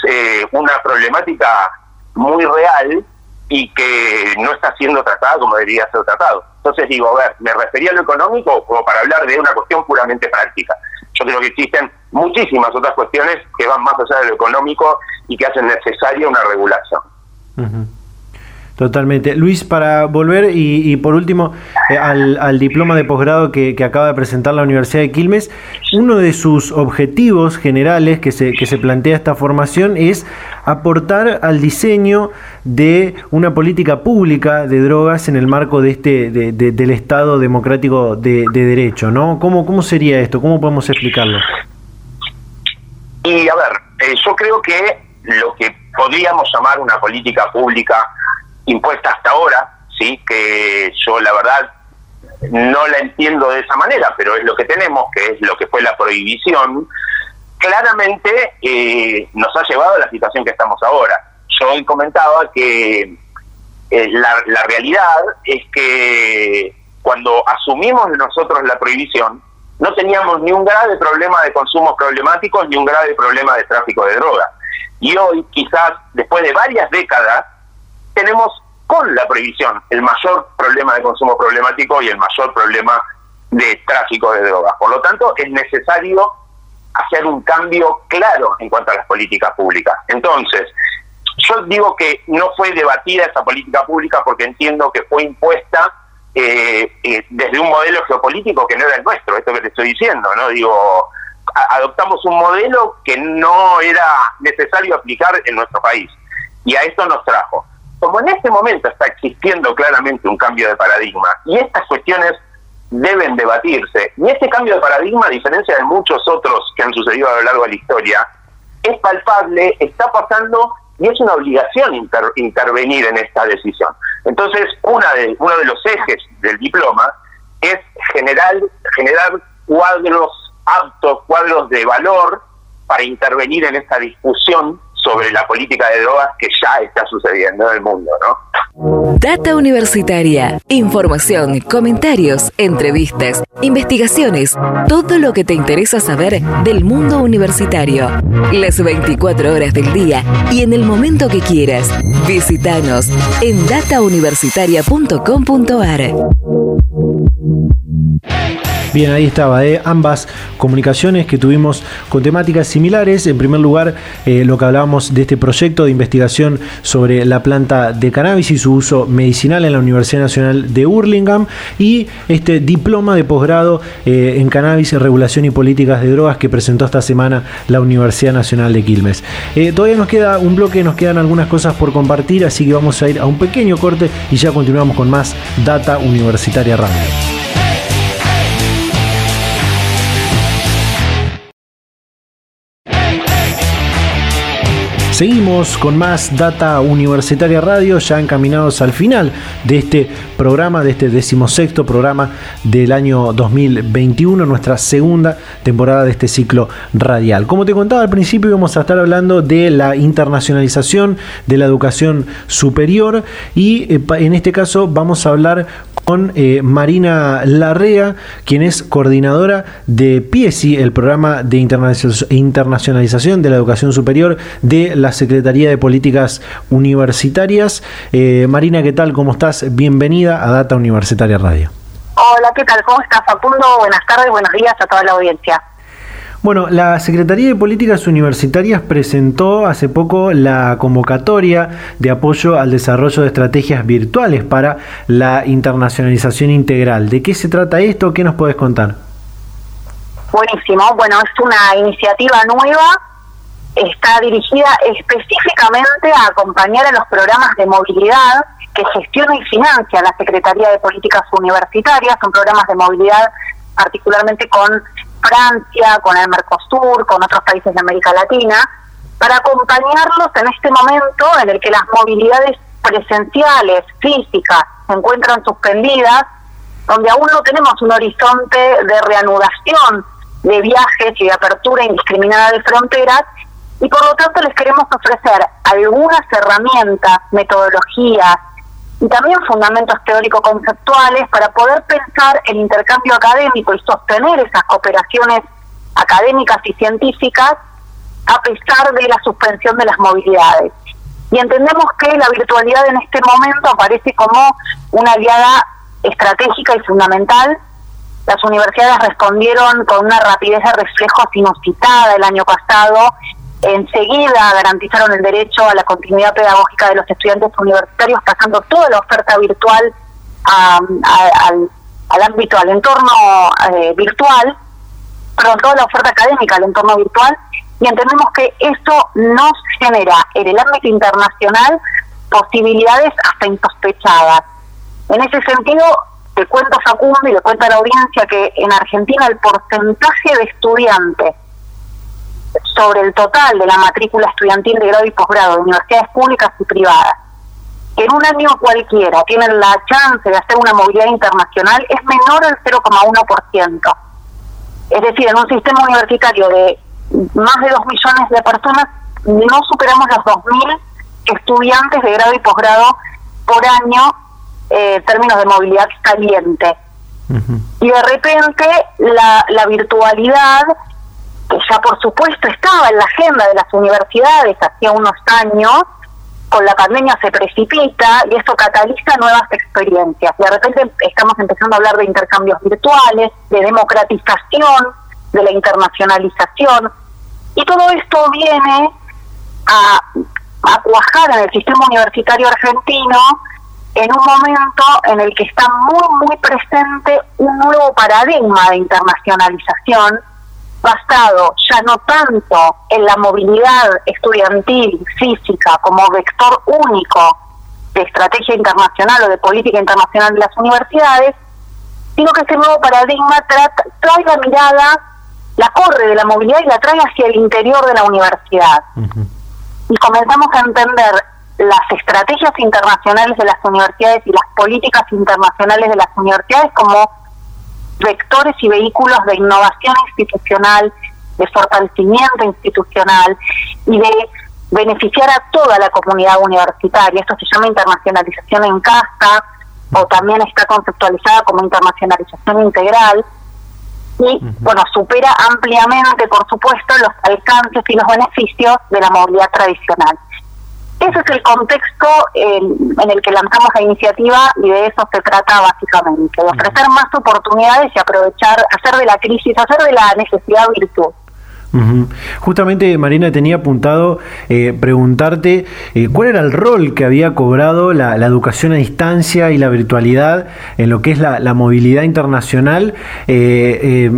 una problemática muy real y que no está siendo tratada como debería ser tratado. Entonces digo, a ver, me refería a lo económico como para hablar de una cuestión puramente práctica. Yo creo que existen muchísimas otras cuestiones que van más allá de lo económico y que hacen necesaria una regulación. Totalmente. Luis, para volver y, por último eh, al, diploma de posgrado que, acaba de presentar la Universidad de Quilmes, uno de sus objetivos generales que se, que se plantea esta formación es aportar al diseño de una política pública de drogas en el marco de este del Estado democrático de, derecho, ¿no? ¿Cómo, ¿Cómo sería esto? ¿Cómo podemos explicarlo? Y a ver, eh, yo creo que lo que podríamos llamar una política pública impuesta hasta ahora, sí, que yo la verdad no la entiendo de esa manera, pero es lo que tenemos, que es lo que fue la prohibición, claramente eh, nos ha llevado a la situación que estamos ahora. Yo hoy comentaba que eh, la, la realidad es que cuando asumimos nosotros la prohibición, no teníamos ni un grave problema de consumos problemáticos ni un grave problema de tráfico de drogas. Y hoy, quizás después de varias décadas, tenemos con la prohibición el mayor problema de consumo problemático y el mayor problema de tráfico de drogas. Por lo tanto, es necesario hacer un cambio claro en cuanto a las políticas públicas. Entonces, yo digo que no fue debatida esa política pública porque entiendo que fue impuesta eh, eh, desde un modelo geopolítico que no era el nuestro, esto que te estoy diciendo, ¿no? Digo, adoptamos un modelo que no era necesario aplicar en nuestro país y a esto nos trajo. Como en este momento está existiendo claramente un cambio de paradigma y estas cuestiones deben debatirse, y este cambio de paradigma, a diferencia de muchos otros que han sucedido a lo largo de la historia, es palpable, está pasando y es una obligación intervenir en esta decisión. Entonces, una de, uno de los ejes del diploma es generar, generar cuadros aptos, cuadros de valor para intervenir en esta discusión sobre la política de drogas que ya está sucediendo en el mundo, ¿no? Data Universitaria. Información, comentarios, entrevistas, investigaciones, todo lo que te interesa saber del mundo universitario. Las 24 horas del día y en el momento que quieras. Visítanos en datauniversitaria.com.ar. Bien, ahí estaba, ¿eh? ambas comunicaciones que tuvimos con temáticas similares. En primer lugar, eh, lo que hablábamos de este proyecto de investigación sobre la planta de cannabis y su uso medicinal en la Universidad Nacional de Hurlingham y este diploma de posgrado eh, en cannabis, regulación y políticas de drogas que presentó esta semana la Universidad Nacional de Quilmes. todavía nos queda un bloque, nos quedan algunas cosas por compartir, así que vamos a ir a un pequeño corte y ya continuamos con más Data Universitaria Radio. Seguimos con más Data Universitaria Radio, ya encaminados al final de este programa, de este decimosexto programa del año 2021, nuestra segunda temporada de este ciclo radial. Como te contaba al principio, vamos a estar hablando de la internacionalización de la educación superior y eh, en este caso vamos a hablar con eh, Marina Larrea, quien es coordinadora de PIESI, el programa de internacionalización de la educación superior de la Secretaría de Políticas Universitarias. Eh, Marina, ¿qué tal? ¿Cómo estás? Bienvenida a Data Universitaria Radio. Hola, ¿qué tal? ¿Cómo estás, Facundo? Buenas tardes, buenos días a toda la audiencia. Bueno, la Secretaría de Políticas Universitarias presentó hace poco la convocatoria de apoyo al desarrollo de estrategias virtuales para la internacionalización integral. ¿De qué se trata esto? ¿Qué nos puedes contar? Buenísimo. Bueno, es una iniciativa nueva. Está dirigida específicamente a acompañar a los programas de movilidad que gestiona y financia la Secretaría de Políticas Universitarias. Son programas de movilidad particularmente con Francia, con el Mercosur, con otros países de América Latina, para acompañarlos en este momento en el que las movilidades presenciales, físicas, se encuentran suspendidas, donde aún no tenemos un horizonte de reanudación de viajes y de apertura indiscriminada de fronteras, y por lo tanto les queremos ofrecer algunas herramientas, metodologías, y también fundamentos teórico-conceptuales para poder pensar el intercambio académico y sostener esas cooperaciones académicas y científicas a pesar de la suspensión de las movilidades. Y entendemos que la virtualidad en este momento aparece como una aliada estratégica y fundamental. Las universidades respondieron con una rapidez de reflejos inusitada el año pasado. Enseguida garantizaron el derecho a la continuidad pedagógica de los estudiantes universitarios, pasando toda la oferta virtual al, ámbito, al entorno eh, virtual, perdón, toda la oferta académica al entorno virtual y entendemos que esto nos genera en el ámbito internacional posibilidades hasta insospechadas. En ese sentido, te cuento Facundo y le cuento a la audiencia que en Argentina el porcentaje de estudiantes sobre el total de la matrícula estudiantil de grado y posgrado de universidades públicas y privadas, que en un año cualquiera tienen la chance de hacer una movilidad internacional, es menor al 0,1%. Es decir, en un sistema universitario de más de 2 millones de personas, no superamos los 2.000 estudiantes de grado y posgrado por año eh, en términos de movilidad caliente. Y de repente la, la virtualidad, que ya por supuesto estaba en la agenda de las universidades hacía unos años, con la pandemia se precipita y esto cataliza nuevas experiencias. De repente estamos empezando a hablar de intercambios virtuales, de democratización, de la internacionalización, y todo esto viene a, a cuajar en el sistema universitario argentino en un momento en el que está muy, muy presente un nuevo paradigma de internacionalización basado ya no tanto en la movilidad estudiantil física como vector único de estrategia internacional o de política internacional de las universidades, sino que este nuevo paradigma trae la mirada la corre de la movilidad y la trae hacia el interior de la universidad. Y comenzamos a entender las estrategias internacionales de las universidades y las políticas internacionales de las universidades como vectores y vehículos de innovación institucional, de fortalecimiento institucional y de beneficiar a toda la comunidad universitaria. Esto se llama internacionalización en casa o también está conceptualizada como internacionalización integral y, bueno, supera ampliamente, por supuesto, los alcances y los beneficios de la movilidad tradicional. Ese es el contexto en, el que lanzamos la iniciativa y de eso se trata básicamente, de ofrecer más oportunidades y aprovechar, hacer de la crisis, hacer de la necesidad virtud. Justamente, Marina, tenía apuntado eh, preguntarte eh, cuál era el rol que había cobrado la, educación a distancia y la virtualidad en lo que es la, movilidad internacional. Eh,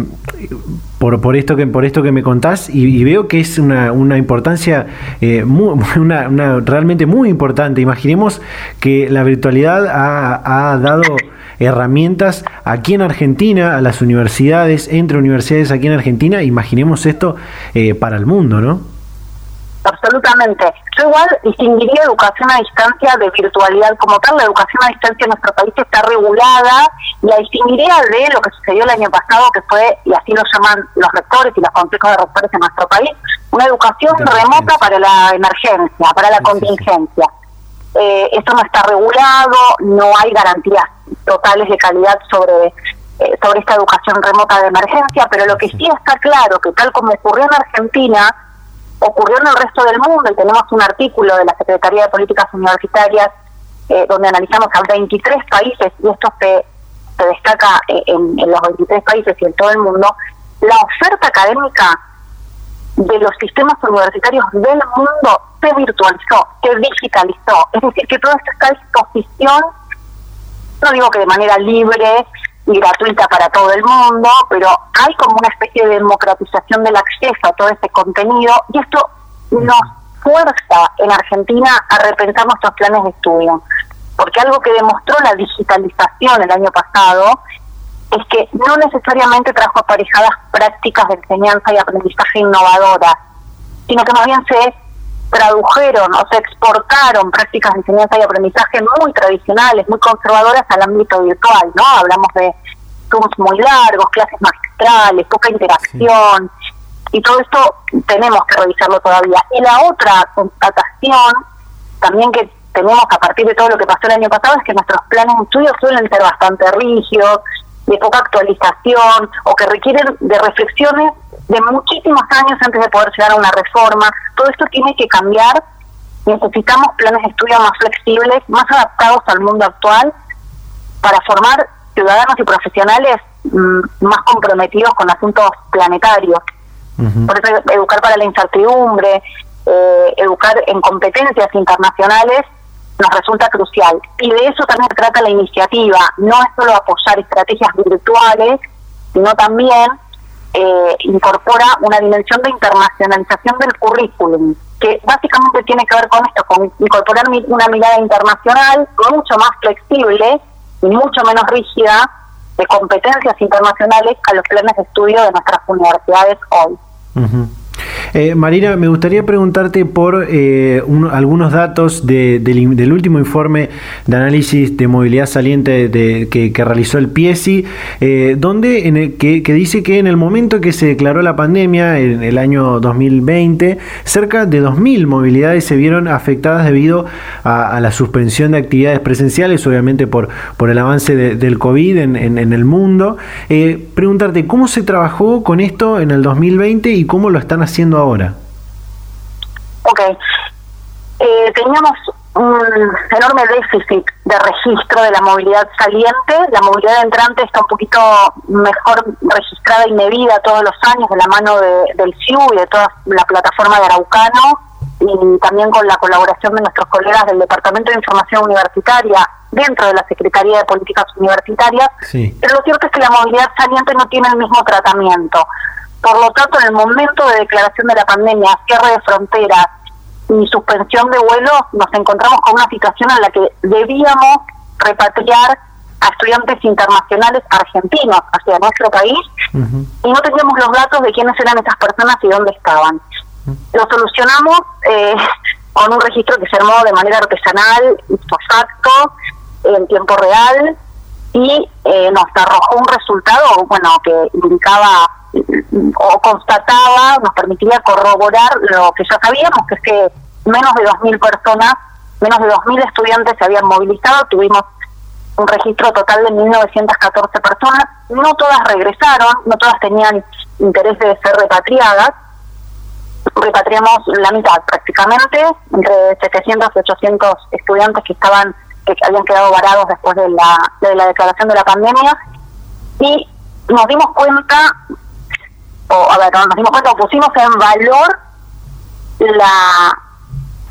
por, por, esto que por esto que me contás y, veo que es una, una importancia [laughs] una, realmente muy importante imaginemos que la virtualidad ha, ha dado herramientas aquí en Argentina, a las universidades, entre universidades aquí en Argentina, imaginemos esto eh, para el mundo, ¿no? Absolutamente. Yo igual distinguiría educación a distancia de virtualidad como tal. La educación a distancia en nuestro país está regulada y la distinguiría de lo que sucedió el año pasado, que fue, y así lo llaman los rectores y los consejos de rectores en nuestro país, una educación remota para la emergencia, para la contingencia. Eh, esto no está regulado, no hay garantías totales de calidad sobre eh, sobre esta educación remota de emergencia, pero lo que sí está claro, que tal como ocurrió en Argentina, ocurrió en el resto del mundo, y tenemos un artículo de la Secretaría de Políticas Universitarias eh, donde analizamos a 23 países, y esto se, se destaca en, en los 23 países y en todo el mundo, la oferta académica de los sistemas universitarios del mundo se virtualizó, se digitalizó. Es decir, que todo esto está disposición no digo que de manera libre y gratuita para todo el mundo, pero hay como una especie de democratización del acceso a todo este contenido y esto nos fuerza en Argentina a repensar nuestros planes de estudio. Porque algo que demostró la digitalización el año pasado es que no necesariamente trajo aparejadas prácticas de enseñanza y aprendizaje innovadoras, sino que más bien se tradujeron o se exportaron prácticas de enseñanza y aprendizaje muy tradicionales, muy conservadoras al ámbito virtual, ¿no? Hablamos de Zooms muy largos, clases magistrales, poca interacción, y todo esto tenemos que revisarlo todavía. Y la otra constatación, también que tenemos a partir de todo lo que pasó el año pasado, es que nuestros planes de estudio suelen ser bastante rígidos, de poca actualización, o que requieren de reflexiones de muchísimos años antes de poder llegar a una reforma. Todo esto tiene que cambiar necesitamos planes de estudio más flexibles, más adaptados al mundo actual, para formar ciudadanos y profesionales mm, más comprometidos con asuntos planetarios. Por eso educar para la incertidumbre, eh, educar en competencias internacionales nos resulta crucial. Y de eso también trata la iniciativa, no es solo apoyar estrategias virtuales, sino también eh, incorpora una dimensión de internacionalización del currículum, que básicamente tiene que ver con esto, con incorporar una mirada internacional mucho más flexible y mucho menos rígida de competencias internacionales a los planes de estudio de nuestras universidades hoy. Eh, Marina, me gustaría preguntarte por eh, algunos datos del, último informe de análisis de movilidad saliente que, realizó el PIESI, eh, donde que, dice que en el momento que se declaró la pandemia, en el año 2020, cerca de 2.000 movilidades se vieron afectadas debido a, la suspensión de actividades presenciales, obviamente por, por el avance del COVID en el mundo. preguntarte, ¿cómo se trabajó con esto en el 2020 y cómo lo están haciendo ahora? Ok. Eh, teníamos un enorme déficit de registro de la movilidad saliente. La movilidad entrante está un poquito mejor registrada y medida todos los años de la mano del CIU y de toda la plataforma de Araucano y también con la colaboración de nuestros colegas del Departamento de Información Universitaria dentro de la Secretaría de Políticas Universitarias. Pero lo cierto es que la movilidad saliente no tiene el mismo tratamiento. Por lo tanto, en el momento de declaración de la pandemia, cierre de fronteras y suspensión de vuelos, nos encontramos con una situación en la que debíamos repatriar a estudiantes internacionales argentinos hacia nuestro país y no teníamos los datos de quiénes eran esas personas y dónde estaban. Lo solucionamos eh, con un registro que se armó de manera artesanal, facto, en tiempo real, y eh, nos arrojó un resultado bueno que indicaba o constataba, nos permitía corroborar lo que ya sabíamos, que es que menos de 2.000 personas, menos de 2.000 estudiantes se habían movilizado, tuvimos un registro total de 1.914 personas, no todas regresaron, no todas tenían interés de ser repatriadas, repatriamos la mitad prácticamente, entre 700 y 800 estudiantes que estaban que habían quedado varados después de la, de la declaración de la pandemia. Y nos dimos cuenta o a ver, nos dimos cuenta, pusimos en valor la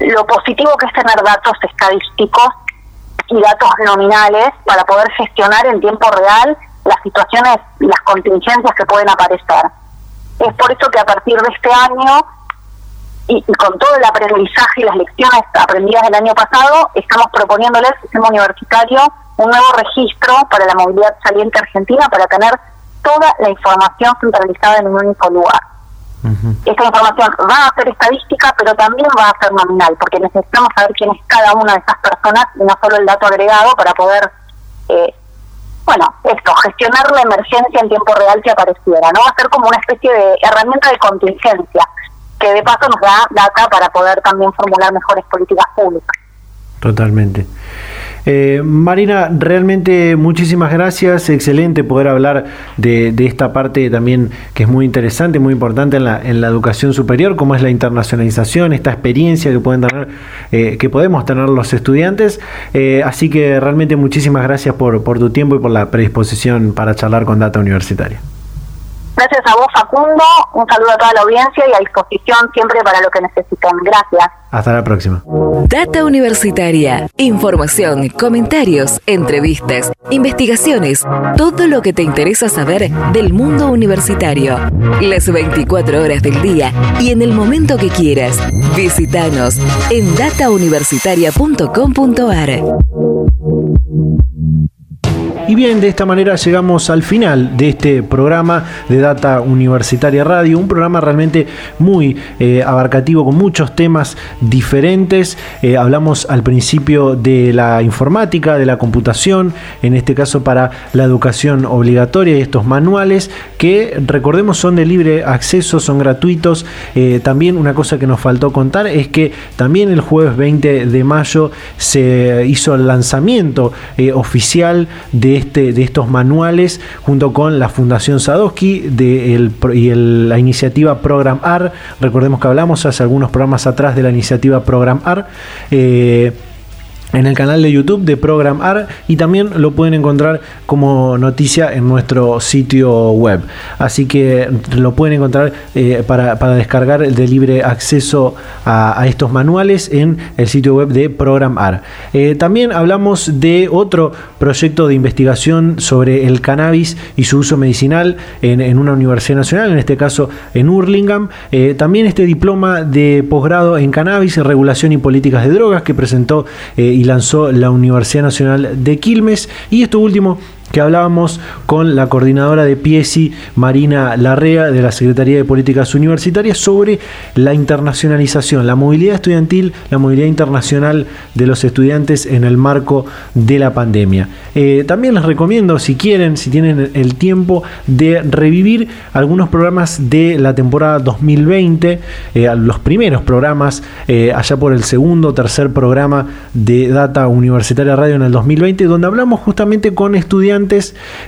lo positivo que es tener datos estadísticos y datos nominales para poder gestionar en tiempo real las situaciones y las contingencias que pueden aparecer. Es por eso que a partir de este año y, con todo el aprendizaje y las lecciones aprendidas del año pasado, estamos proponiéndole al sistema universitario un nuevo registro para la movilidad saliente argentina para tener toda la información centralizada en un único lugar. Esta información va a ser estadística, pero también va a ser nominal, porque necesitamos saber quién es cada una de esas personas y no solo el dato agregado para poder, eh, bueno, esto, gestionar la emergencia en tiempo real si apareciera. No va a ser como una especie de herramienta de contingencia, que de paso nos da data para poder también formular mejores políticas públicas. Totalmente. Eh, Marina, realmente muchísimas gracias. Excelente poder hablar de, esta parte también que es muy interesante, muy importante en la, en la educación superior, como es la internacionalización, esta experiencia que pueden tener, eh, que podemos tener los estudiantes. Eh, así que realmente muchísimas gracias por, por tu tiempo y por la predisposición para charlar con Data Universitaria. Gracias a vos, Facundo. Un saludo a toda la audiencia y a disposición siempre para lo que necesiten. Gracias. Hasta la próxima. Data Universitaria. Información, comentarios, entrevistas, investigaciones. Todo lo que te interesa saber del mundo universitario. Las 24 horas del día y en el momento que quieras. Visítanos en datauniversitaria.com.ar. Y bien, de esta manera llegamos al final de este programa de Data Universitaria Radio, un programa realmente muy eh, abarcativo con muchos temas diferentes. Eh, hablamos al principio de la informática, de la computación, en este caso para la educación obligatoria y estos manuales que recordemos son de libre acceso, son gratuitos. Eh, también una cosa que nos faltó contar es que también el jueves 20 de mayo se hizo el lanzamiento oficial de este, de estos manuales junto con la Fundación Sadowski y la iniciativa Program AR. Recordemos que hablamos hace algunos programas atrás de la iniciativa Program AR. Eh, en el canal de YouTube de Program AR y también lo pueden encontrar como noticia en nuestro sitio web. Así que lo pueden encontrar eh, para, descargar de libre acceso a, estos manuales en el sitio web de Program AR. Eh, también hablamos de otro proyecto de investigación sobre el cannabis y su uso medicinal en, una universidad nacional, en este caso en Hurlingham. Eh, también este diploma de posgrado en cannabis, regulación y políticas de drogas que presentó y lanzó la Universidad Nacional de Quilmes. Y esto último que hablábamos con la coordinadora de PIESI, Marina Larrea, de la Secretaría de Políticas Universitarias, sobre la internacionalización, la movilidad estudiantil, la movilidad internacional de los estudiantes en el marco de la pandemia. Eh, también les recomiendo, si quieren, si tienen el tiempo, de revivir algunos programas de la temporada 2020, eh, los primeros programas, eh, allá por el segundo o tercer programa de Data Universitaria Radio en el 2020, donde hablamos justamente con estudiantes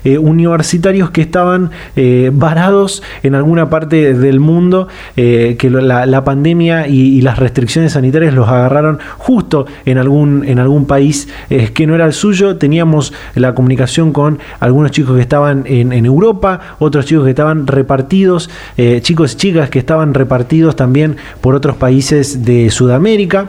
eh, universitarios que estaban eh, varados en alguna parte del mundo, eh, que la, pandemia y, las restricciones sanitarias los agarraron justo en algún, en algún país que no era el suyo. Teníamos la comunicación con algunos chicos que estaban en, en Europa, otros chicos que estaban repartidos, chicos y chicas que estaban repartidos también por otros países de Sudamérica.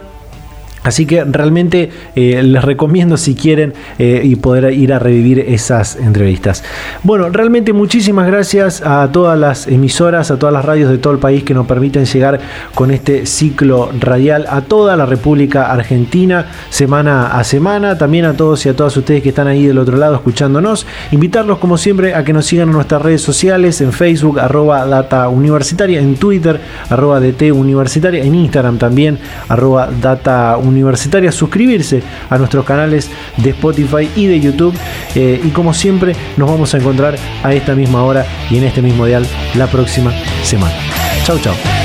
Así que realmente eh, les recomiendo si quieren eh, y poder ir a revivir esas entrevistas. Bueno, realmente muchísimas gracias a todas las emisoras, a todas las radios de todo el país que nos permiten llegar con este ciclo radial a toda la República Argentina, semana a semana. También a todos y a todas ustedes que están ahí del otro lado escuchándonos. Invitarlos como siempre a que nos sigan en nuestras redes sociales, en Facebook, arroba data universitaria, en Twitter, arroba DT universitaria, en Instagram también, arroba data universitaria universitaria, suscribirse a nuestros canales de Spotify y de YouTube. Eh, y como siempre, nos vamos a encontrar a esta misma hora y en este mismo dial la próxima semana. Chau, chau.